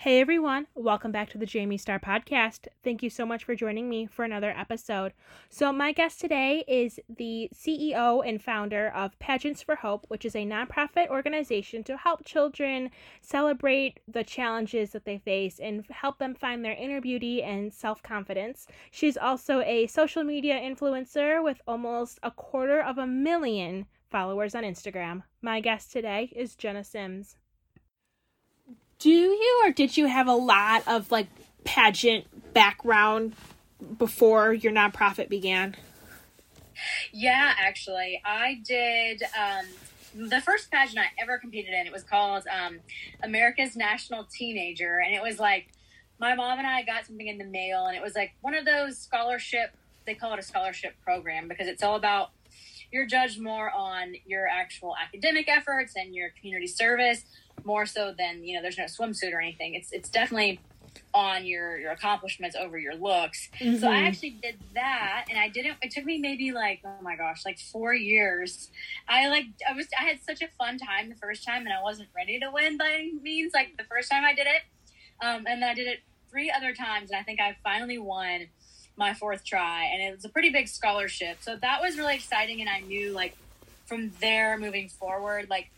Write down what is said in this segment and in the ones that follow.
Hey everyone, welcome back to the Jayme Starr Podcast. Thank you so much for joining me for another episode. So, my guest today is the CEO and founder of Pageants for Hope, which is a nonprofit organization to help children celebrate the challenges that they face and help them find their inner beauty and self confidence. She's also a social media influencer with almost a quarter of a million followers on Instagram. My guest today is Jena Sims do you or did you have a lot of like pageant background before your nonprofit began? Yeah, actually, I did. Um, the first pageant I ever competed in, it was called um, America's National Teenager, and it was like my mom and I got something in the mail, and it was like one of those scholarship. They call it a scholarship program because it's all about you're judged more on your actual academic efforts and your community service more so than you know there's no swimsuit or anything it's it's definitely on your your accomplishments over your looks mm-hmm. so i mm-hmm. actually did that and i didn't it took me maybe like oh my gosh like four years i like i was i had such a fun time the first time and i wasn't ready to win by any means like the first time i did it um, and then i did it three other times and i think i finally won my fourth try and it was a pretty big scholarship so that was really exciting and i knew like from there moving forward like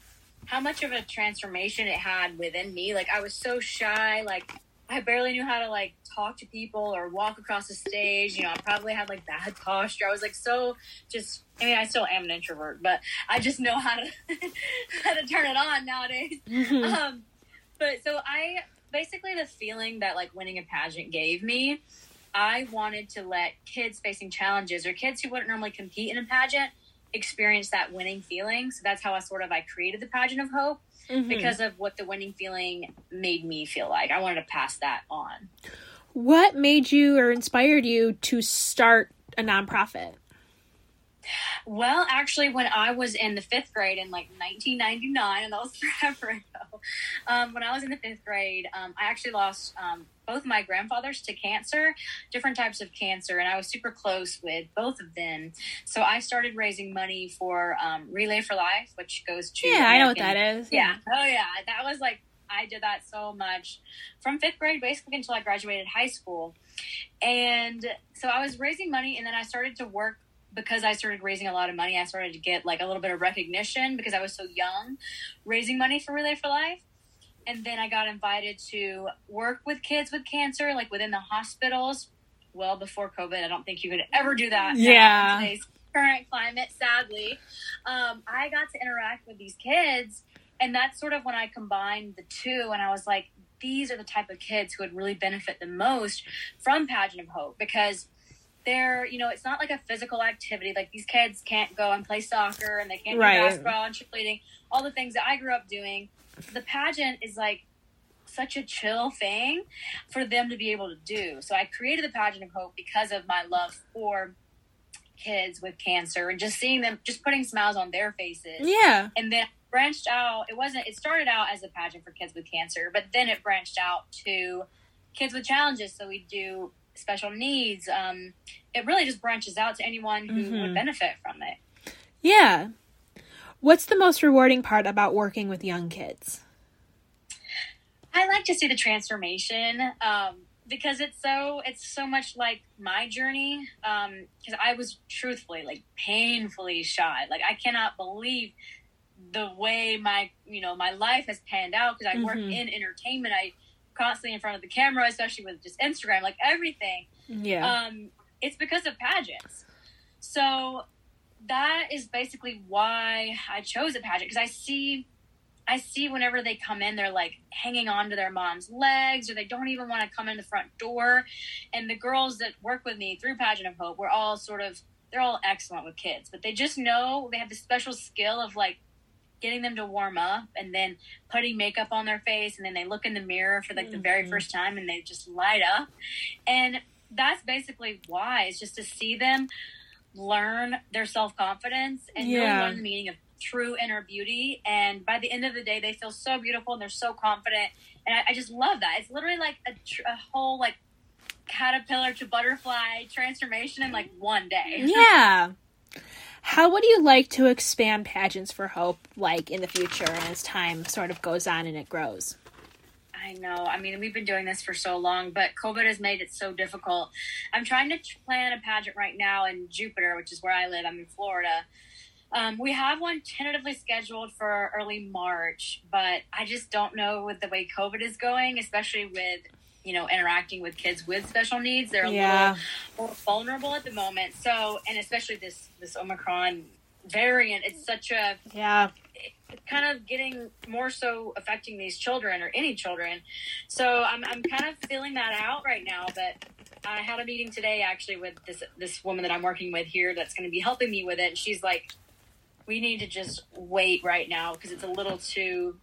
how much of a transformation it had within me. Like I was so shy, like I barely knew how to like talk to people or walk across the stage. You know, I probably had like bad posture. I was like so just. I mean, I still am an introvert, but I just know how to how to turn it on nowadays. Mm-hmm. Um, but so I basically the feeling that like winning a pageant gave me. I wanted to let kids facing challenges or kids who wouldn't normally compete in a pageant experience that winning feeling. So that's how I sort of I created the pageant of hope mm-hmm. because of what the winning feeling made me feel like. I wanted to pass that on. What made you or inspired you to start a nonprofit? Well, actually, when I was in the fifth grade in like 1999, and that was forever ago, um, when I was in the fifth grade, um, I actually lost um, both my grandfathers to cancer, different types of cancer, and I was super close with both of them. So I started raising money for um, Relay for Life, which goes to yeah, American, I know what that is. Yeah. yeah, oh yeah, that was like I did that so much from fifth grade basically until I graduated high school. And so I was raising money and then I started to work because I started raising a lot of money, I started to get like a little bit of recognition because I was so young, raising money for Relay for Life. And then I got invited to work with kids with cancer, like within the hospitals. Well, before COVID, I don't think you could ever do that. Yeah. In today's current climate, sadly, um, I got to interact with these kids, and that's sort of when I combined the two, and I was like, these are the type of kids who would really benefit the most from Pageant of Hope because they're you know it's not like a physical activity. Like these kids can't go and play soccer and they can't right. do basketball and cheerleading all the things that i grew up doing. The pageant is like such a chill thing for them to be able to do. So i created the pageant of hope because of my love for kids with cancer and just seeing them just putting smiles on their faces. Yeah. And then branched out. It wasn't it started out as a pageant for kids with cancer but then it branched out to kids with challenges. So we do special needs. Um, it really just branches out to anyone who mm-hmm. would benefit from it. Yeah. What's the most rewarding part about working with young kids? I like to see the transformation um, because it's so it's so much like my journey. Because um, I was truthfully like painfully shy. Like I cannot believe the way my you know my life has panned out because I mm-hmm. work in entertainment. I constantly in front of the camera, especially with just Instagram, like everything. Yeah. Um, it's because of pageants. So that is basically why I chose a pageant because I see I see whenever they come in, they're like hanging on to their mom's legs, or they don't even want to come in the front door. And the girls that work with me through Pageant of Hope, we're all sort of, they're all excellent with kids, but they just know they have the special skill of like getting them to warm up and then putting makeup on their face and then they look in the mirror for like mm-hmm. the very mm-hmm. first time and they just light up and that's basically why it's just to see them learn their self-confidence and yeah. really learn the meaning of true inner beauty and by the end of the day they feel so beautiful and they're so confident and i, I just love that it's literally like a, a whole like caterpillar to butterfly transformation in like one day yeah how would you like to expand pageants for hope like in the future and as time sort of goes on and it grows? I know. I mean, we've been doing this for so long, but COVID has made it so difficult. I'm trying to plan a pageant right now in Jupiter, which is where I live. I'm in Florida. Um, we have one tentatively scheduled for early March, but I just don't know with the way COVID is going, especially with you know interacting with kids with special needs. They're a Yeah. little more vulnerable at the moment. So, and especially this this Omicron variant, it's such a Yeah. kind of getting more so affecting these children or any children. So I'm, I'm kind of feeling that out right now. But I had a meeting today actually with this this woman that I'm working with here that's going to be helping me with it. And she's like, we need to just wait right now because it's a little too.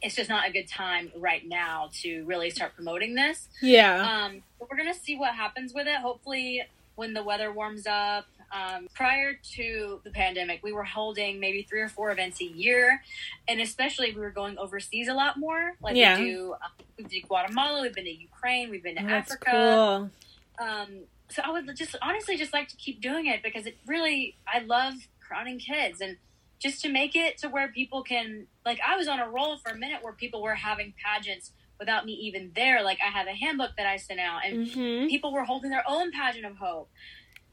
It's just not a good time right now to really start promoting this. Yeah. Um, but we're gonna see what happens with it. Hopefully, when the weather warms up. Um, prior to the pandemic, we were holding maybe three or four events a year, and especially we were going overseas a lot more. Like Yeah. we do, uh, we do Guatemala, we've been to Ukraine, we've been to That's Africa. cool. Um, so I would just honestly just like to keep doing it because it really I love crowning kids and just to make it to where people can like I was on a roll for a minute where people were having pageants without me even there. Like I have a handbook that I sent out and hmm people were holding their own pageant of hope.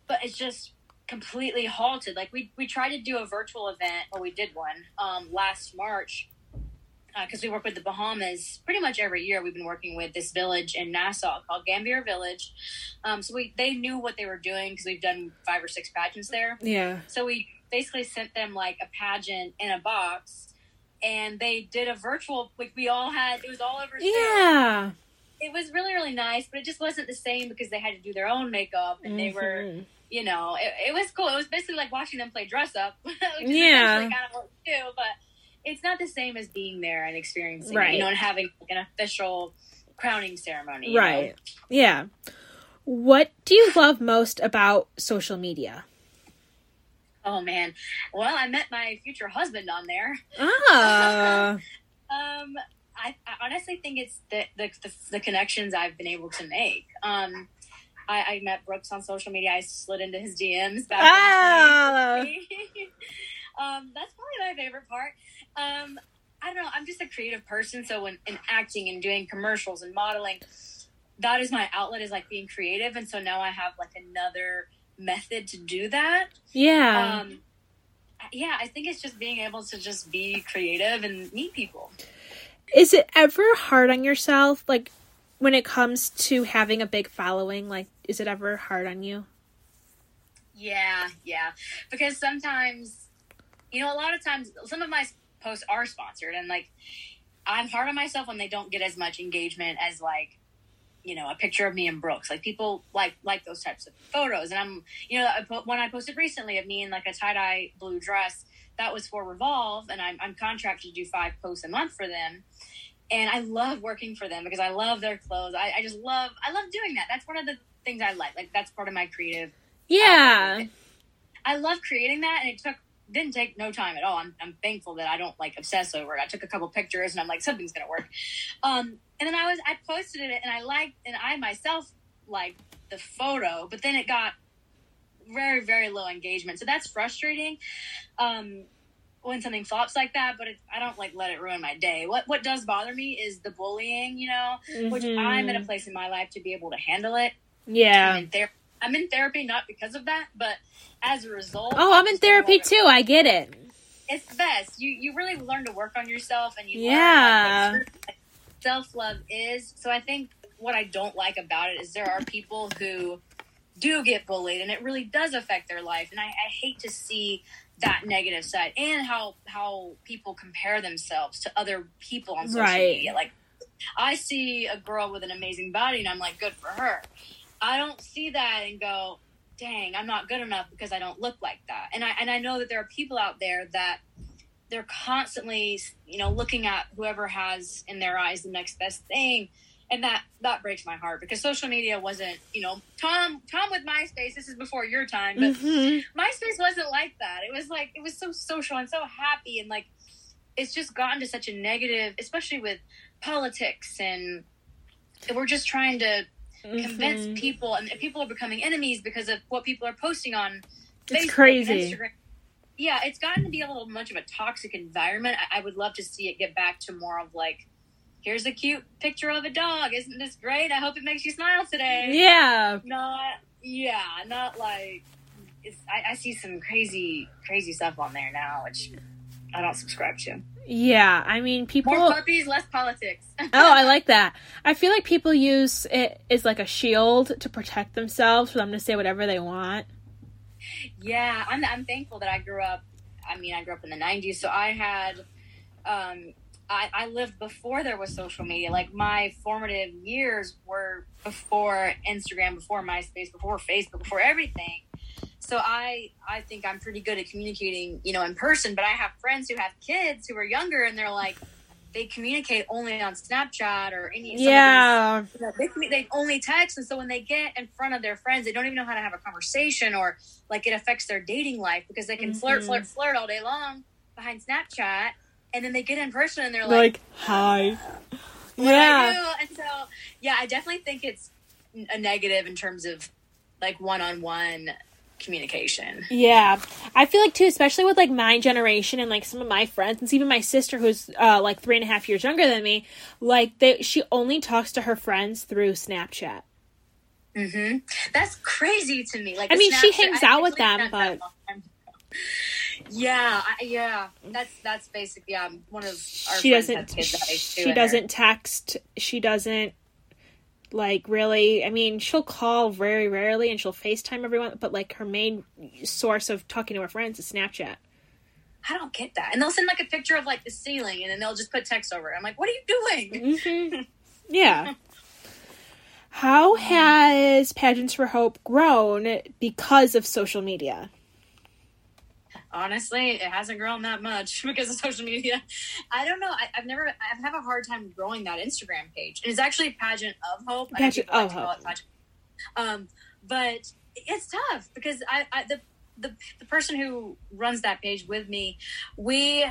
But it's just completely halted. Like we we tried to do a virtual event, or we did one um, last March because we work with the Bahamas pretty much every year. We've been working with this village in Nassau called Gambier Village. Um, so we they knew what they were doing because we've done five or six pageants there. Yeah. So we basically sent them like a pageant in a box. And they did a virtual, like we all had, it was all over Zoom Yeah. it was really really nice but it just wasn't the same because they had to do their own makeup and they were Mhm. you know it, it was cool it was basically like watching them play dress up Yeah. kind of what we do but it's not the same as being there and experiencing it, you know and having like an official crowning ceremony you know? Right. Yeah. What do you love most about social media? Oh man well i met my future husband on there Ah. Um, I, I honestly think it's the, the the the connections I've been able to make. Um, I, I met Brooks on social media. I slid into his DMs back. Ah. um, that's probably my favorite part. Um, I don't know. I'm just a creative person, so when in acting and doing commercials and modeling, that is my outlet. Is like being creative, and so now I have like another method to do that. yeah. Um, yeah, I think it's just being able to just be creative and meet people. Is it ever hard on yourself like when it comes to having a big following like is it ever hard on you? Yeah, yeah. Because sometimes, you know, a lot of times, some of my posts are sponsored, and like, I'm hard on myself when they don't get as much engagement as like, you know, a picture of me and Brooks. Like people like like those types of photos, and I'm, you know, I put, one I posted recently of me in like a tie dye blue dress that was for Revolve, and I'm, I'm contracted to do five posts a month for them. And I love working for them because I love their clothes. I, I just love I love doing that. That's one of the things I like. Like that's part of my creative Yeah. I love creating that, and it took didn't take no time at all. I'm I'm thankful that I don't like obsess over it. I took a couple pictures, and I'm like something's gonna work. Um, and then I was I posted it, and I liked, and I myself liked the photo, but then it got very very low engagement, so that's frustrating. Um, when something flops like that, but it, I don't like let it ruin my day. What what does bother me is the bullying, you know, which Mhm. I'm in a place in my life to be able to handle it. I'm Yeah. in ther- I'm in therapy not because of that, but as a result. Oh, I'm in therapy too. I get it. It's the best. You you really learn to work on yourself, and you Yeah. self love is. So I think what I don't like about it is there are people who do get bullied, and it really does affect their life. And I, I hate to see that negative side and how how people compare themselves to other people on social Right. media. Like I see a girl with an amazing body, and I'm like, good for her. I don't see that and go, dang, I'm not good enough because I don't look like that. And I and I know that there are people out there that they're constantly, you know, looking at whoever has in their eyes the next best thing. And that that breaks my heart because social media wasn't, you know, Tom Tom with MySpace. This is before your time, but Mhm. MySpace wasn't like that. It was like it was so social and so happy and like it's just gotten to such a negative, especially with politics and we're just trying to convince Mhm. people and people are becoming enemies because of what people are posting on It's Facebook crazy. Instagram. Yeah, it's gotten to be a little much of a toxic environment. I, I would love to see it get back to more of like here's a cute picture of a dog. Isn't this great? I hope it makes you smile today. Yeah. Not, yeah, not like. It's, I, I see some crazy, crazy stuff on there now, which I don't subscribe to. Yeah, I mean, people. More puppies, less politics. oh, I like that. I feel like people use it as like a shield to protect themselves for them to say whatever they want. Yeah, I'm, I'm thankful that I grew up. I mean, I grew up in the 90s, so I had. Um, I, I lived before there was social media. Like my formative years were before Instagram, before MySpace, before Facebook, before everything. So I I think I'm pretty good at communicating, you know, in person. But I have friends who have kids who are younger, and they're like, they communicate only on Snapchat or any. Yeah. These, you know, they they only text, and so when they get in front of their friends, they don't even know how to have a conversation, or like it affects their dating life because they can mm-hmm. flirt, flirt, flirt all day long behind Snapchat, and then they get in person and they're like, like hi. Yeah. And so, yeah, I definitely think it's a negative in terms of like one on one communication. Yeah. I feel like too, especially with like my generation and like some of my friends and even my sister who's uh like three and a half years younger than me, like they she only talks to her friends through Snapchat. Mm-hmm. That's crazy to me. Like I mean Snapchat, she hangs out with them, but yeah, I, yeah, that's that's basically um one of our she doesn't she doesn't text. She doesn't like really i mean she'll call very rarely and she'll facetime everyone but like her main source of talking to her friends is snapchat. I don't get that. And they'll send like a picture of like the ceiling and then they'll just put text over it. I'm like what are you doing? Mm-hmm. yeah. How has pageants for hope grown because of social media honestly, it hasn't grown that much because of social media. I don't know. I, have never, I have a hard time growing that Instagram page. And it's actually Pageant of Hope. Pageant of Hope. Pageant. Um, but it's tough because I, I the, the, the person who runs that page with me, we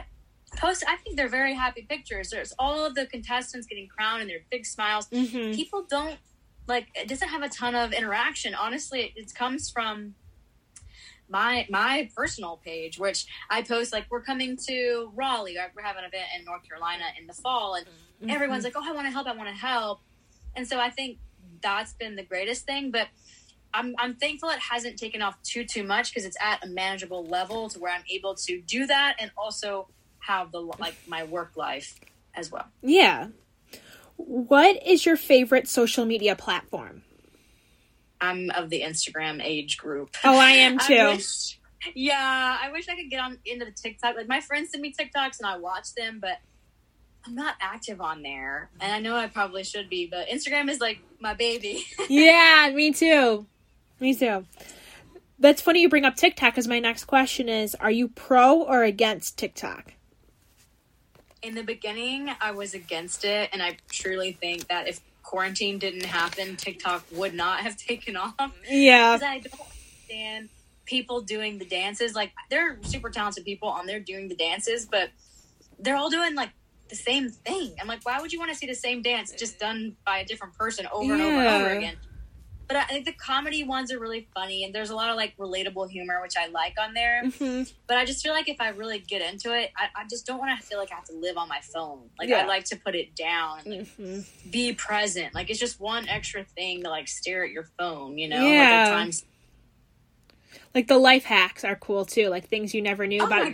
post, I think they're very happy pictures. There's all of the contestants getting crowned and their big smiles. Mm-hmm. People don't, like, it doesn't have a ton of interaction. Honestly, it, it comes from my my personal page, which I post like we're coming to Raleigh. We're having an event in North Carolina in the fall, and mm-hmm. everyone's like, "Oh, I want to help! I want to help!" And so I think that's been the greatest thing. But I'm I'm thankful it hasn't taken off too too much because it's at a manageable level to where I'm able to do that and also have the like my work life as well. Yeah. What is your favorite social media platform? I'm of the Instagram age group. Oh, I am too. I wish, yeah, I wish I could get on into the TikTok. Like my friends send me TikToks and I watch them, but I'm not active on there. And I know I probably should be, but Instagram is like my baby. yeah, me too. Me too. That's funny you bring up TikTok because my next question is Are you pro or against TikTok? In the beginning, I was against it, and I truly think that if quarantine didn't happen, TikTok would not have taken off. Yeah. I don't understand people doing the dances. Like, they're super talented people on there doing the dances, but they're all doing like the same thing. I'm like, why would you want to see the same dance just done by a different person over and over and over again? But I think the comedy ones are really funny, and there's a lot of like relatable humor, which I like on there. Mm-hmm. But I just feel like if I really get into it, I, I just don't want to feel like I have to live on my phone. Like yeah. I like to put it down, and, like, mm-hmm. be present. Like it's just one extra thing to like stare at your phone, you know? Yeah. Like, like the life hacks are cool too, like things you never knew oh about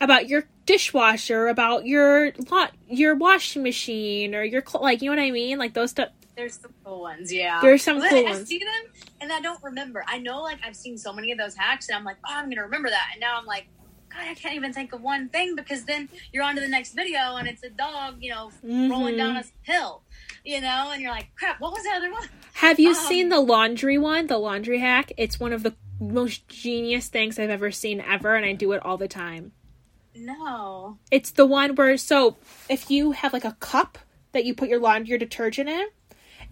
about your dishwasher, about your lot, your washing machine, or your like you know what I mean, like those stuff there's some cool ones, yeah. There's some cool I, ones. I see them and I don't remember. I know, like I've seen so many of those hacks, and I'm like, oh, I'm gonna remember that. And now I'm like, God, I can't even think of one thing because then you're on to the next video and it's a dog, you know, mm-hmm. rolling down a hill, you know, and you're like, crap, what was the other one? Have you um, seen the laundry one, the laundry hack? It's one of the most genius things I've ever seen ever, and I do it all the time. No. It's the one where, so if you have like a cup that you put your laundry detergent in,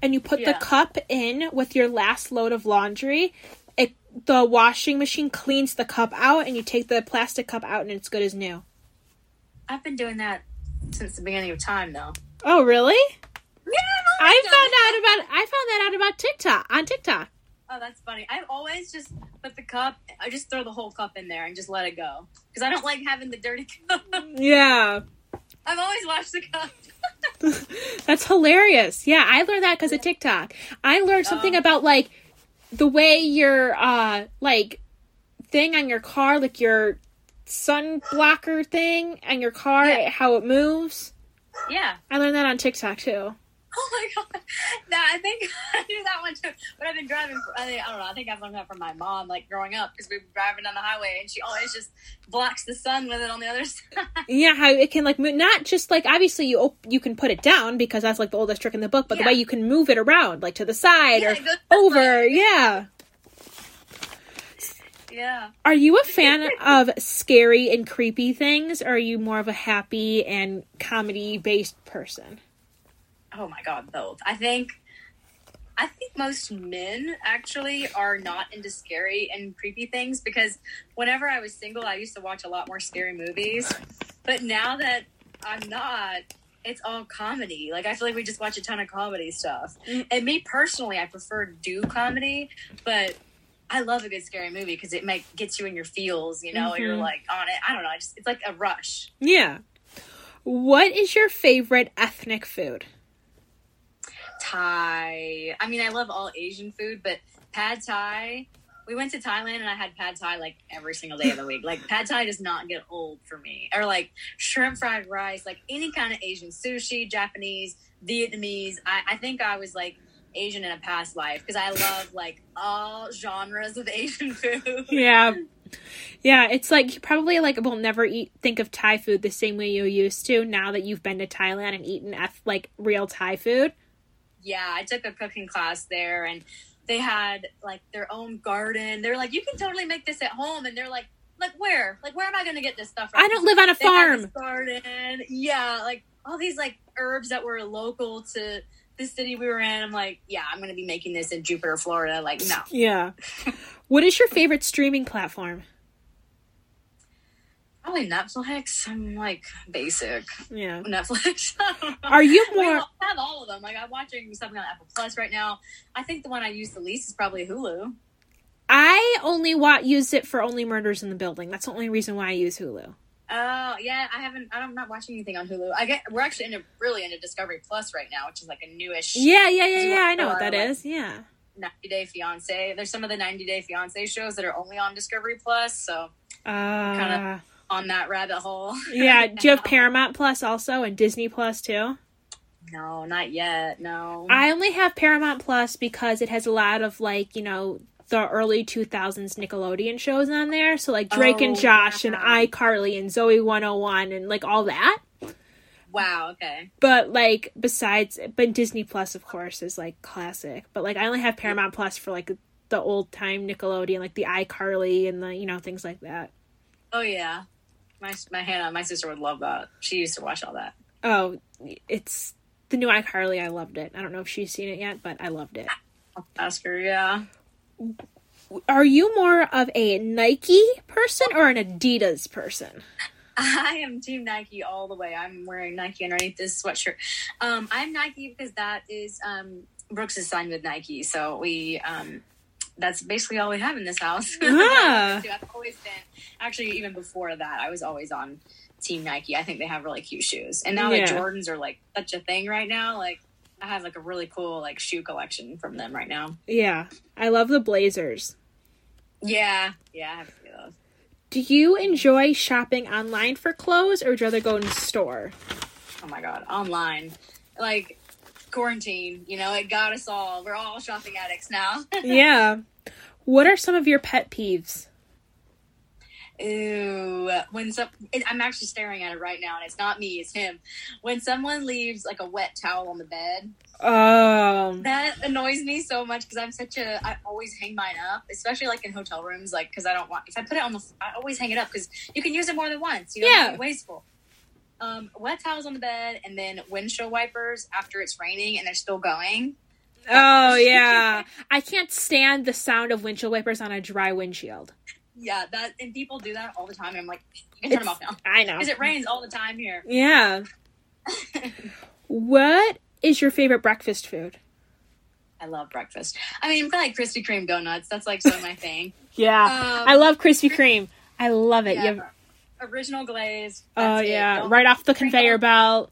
and you put yeah. the cup in with your last load of laundry, it the washing machine cleans the cup out and you take the plastic cup out and it's good as new. I've been doing that since the beginning of time though. Oh really? Yeah, I found out about I found that out about TikTok on TikTok. Oh, that's funny. I've always just put the cup. I just throw the whole cup in there and just let it go because I don't like having the dirty cup. Yeah. I've always washed the cup. That's hilarious. Yeah, I learned that because of TikTok. I learned something Oh. about like the way your uh like thing on your car, like your sun blocker thing on your car, Yeah. how it moves. Yeah. I learned that on TikTok too. Oh my god. That I think I knew that one too. But I've been driving. I, think, I don't know. I think I've learned that from my mom, like growing up, because we were driving down the highway, and she always just blocks the sun with it on the other side. Yeah, how it can like move, not just like obviously you op- you can put it down because that's like the oldest trick in the book, but the way you can move it around, like to the side Yeah, or over. Yeah. Yeah. Are you a fan of scary and creepy things, or are you more of a happy and comedy based person? Oh my god, both. I think. I think most men actually are not into scary and creepy things because whenever I was single, I used to watch a lot more scary movies. But now that I'm not, it's all comedy. Like I feel like we just watch a ton of comedy stuff. Mm. And me personally, I prefer to do comedy, but I love a good scary movie because it make gets you in your feels. You know, you're Mhm. like on it. I don't know. I just it's like a rush. Yeah. What is your favorite ethnic food? Thai. I mean, I love all Asian food, but pad Thai. We went to Thailand and I had pad Thai like every single day of the week. Like pad Thai does not get old for me. Or like shrimp fried rice, like any kind of Asian sushi, Japanese, Vietnamese. I, I think I was like Asian in a past life because I love like all genres of Asian food. Yeah. Yeah, it's like you probably like will never eat think of Thai food the same way you used to now that you've been to Thailand and eaten eth- like real Thai food. Yeah, I took a cooking class there and they had like their own garden. They're like, you can totally make this at home. And they're like, like where? Like where am I going to get this stuff from? I don't live on a They farm. garden. Yeah, like all these like herbs that were local to the city we were in. I'm like, yeah, I'm going to be making this in Jupiter, Florida. Like, no. Yeah. What is your favorite streaming platform? Probably Netflix. I'm like basic Yeah. Netflix. Are you I mean, more I have all of them. Like I'm watching something on Apple Plus right now. I think the one I use the least is probably Hulu. I only wa- use it for only murders in the building. That's the only reason why I use Hulu. Oh yeah, I haven't. I'm not watching anything on Hulu. I get. We're actually into really into Discovery Plus right now, which is like a newish Yeah, yeah, yeah, yeah. I know what that like- is. Yeah. 90 Day Fiance. There's some of the 90 Day Fiance shows that are only on Discovery Plus. So Uh, on that rabbit hole. yeah. Do you have. Paramount Plus also and Disney Plus too? No, not yet. No. I only have Paramount Plus because it has a lot of like you know the early 2000s Nickelodeon shows on there. So like Drake and Oh, Josh and iCarly and Zoe 101 and like all that. wow. Okay. But like besides, but Disney Plus of course is like classic. But like I only have Paramount Plus for like the old time Nickelodeon, like the iCarly and the you know things like that. Oh yeah. My my Hannah, my sister would love that. She used to watch all that. Oh, it's the new iCarly. I loved it. I don't know if she's seen it yet, but I loved it. I'll ask her. Yeah. Are you more of a Nike person or an Adidas person? I am Team Nike all the way. I'm wearing Nike underneath this sweatshirt. Um, I'm Nike because that is um, Brooks is signed with Nike, so we um, that's basically all we have in this house. Ah. I've always been actually even before that. I was always on Team Nike. I think they have really cute shoes, and now Yeah. that Jordans are like such a thing right now, like I have like a really cool like shoe collection from them right now. Yeah, I love the Blazers. Yeah, yeah, I have a few of those. Do you enjoy shopping online for clothes or would you rather go in store? oh my god online like quarantine you know it got us all. We're all shopping addicts now. Yeah. What are some of your pet peeves? Ooh, when some it, i'm actually staring at it right now and it's not me it's him. When someone leaves like a wet towel on the bed Um, that annoys me so much because i'm such a i always hang mine up especially like in hotel rooms like because i don't want if i put it on the i always hang it up because you can use it more than once you know yeah. wasteful um, wet towels on the bed and then windshield wipers after it's raining and they're still going oh yeah. I can't stand the sound of windshield wipers on a dry windshield. Yeah, that and people do that all the time. I'm like, you can turn them off now I know. because it rains all the time here. Yeah. what is your favorite breakfast food? I love breakfast. I mean, I like Krispy Kreme donuts. That's like so my thing. Yeah. Um, I love Krispy Kreme. I love it. yeah, You have- original glaze. oh yeah, right off the conveyor belt.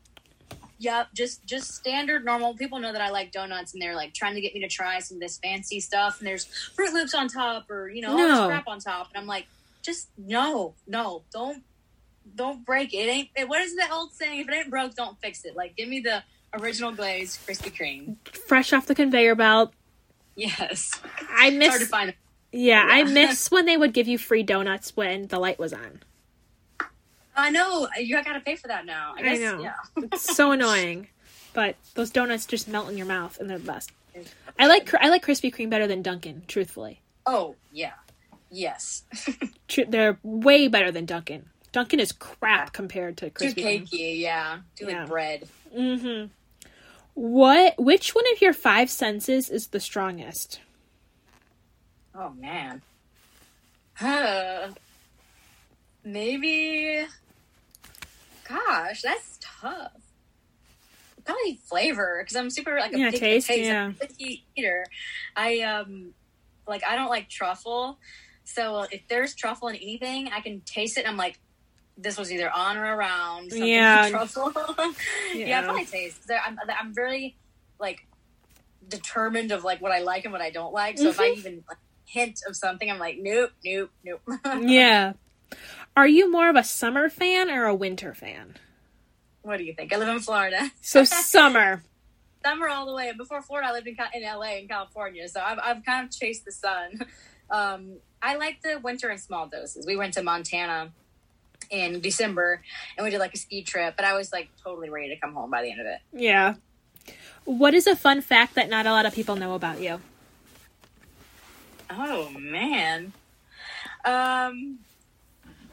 Yep, just just standard normal. People know that I like donuts, and they're like trying to get me to try some of this fancy stuff. And there's Fruit Loops on top, or you know, No. crap on top. And I'm like, just no, no, don't don't break it. it ain't it, what is the old saying? If it ain't broke, don't fix it. Like, give me the original glazed Krispy Kreme. Fresh off the conveyor belt. Yes, I it's hard to miss. find. Yeah, I miss when they would give you free donuts when the light was on. I know you gotta pay for that now. I I know. Yeah. It's so annoying, but those donuts just melt in your mouth, and they're the best. I like I like Krispy Kreme better than Dunkin'. Truthfully, Oh yeah. Yes. They're way better than Dunkin'. Dunkin' is crap compared to Too Krispy Kreme. cakey. Yeah. Too Yeah. like bread. Mm-hmm. What? Which one of your five senses is the strongest? Oh man. Huh. Maybe. Gosh, that's tough. Probably flavor because I'm super like a Yeah, big taste, I'm yeah. a picky eater. I um like I don't like truffle, so if there's truffle in anything, I can taste it. and I'm like, this was either on or around. Yeah. truffle. Yeah. yeah, probably taste. I'm I'm very like determined of like what I like and what I don't like. So if I Mhm. even like, hint of something, I'm like, nope, nope, nope. yeah. Are you more of a summer fan or a winter fan? What do you think? I live in Florida. So summer. Summer all the way. Before Florida, I lived in in LA in California, so I've I've kind of chased the sun. Um, I like the winter in small doses. We went to Montana in December, and we did like a ski trip. But I was like totally ready to come home by the end of it. Yeah. What is a fun fact that not a lot of people know about you? Oh man. Um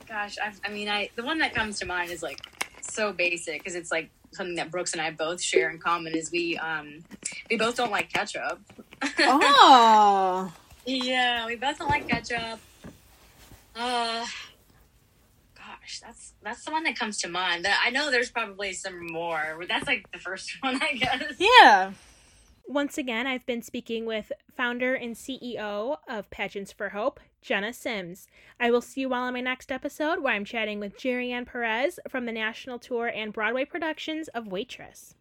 gosh, I I mean I the one that comes to mind is like so basic because it's like something that Brooks and I both share in common is we um we both don't like ketchup. Oh. yeah, we both don't like ketchup. Uh gosh, that's that's the one that comes to mind. But I know there's probably some more. but That's like the first one I guess. Yeah. Once again, I've been speaking with founder and CEO of Pageants for Hope, Jena Sims. I will see you all on my next episode where I'm chatting with Jerry Ann Perez from the national tour and Broadway productions of Waitress.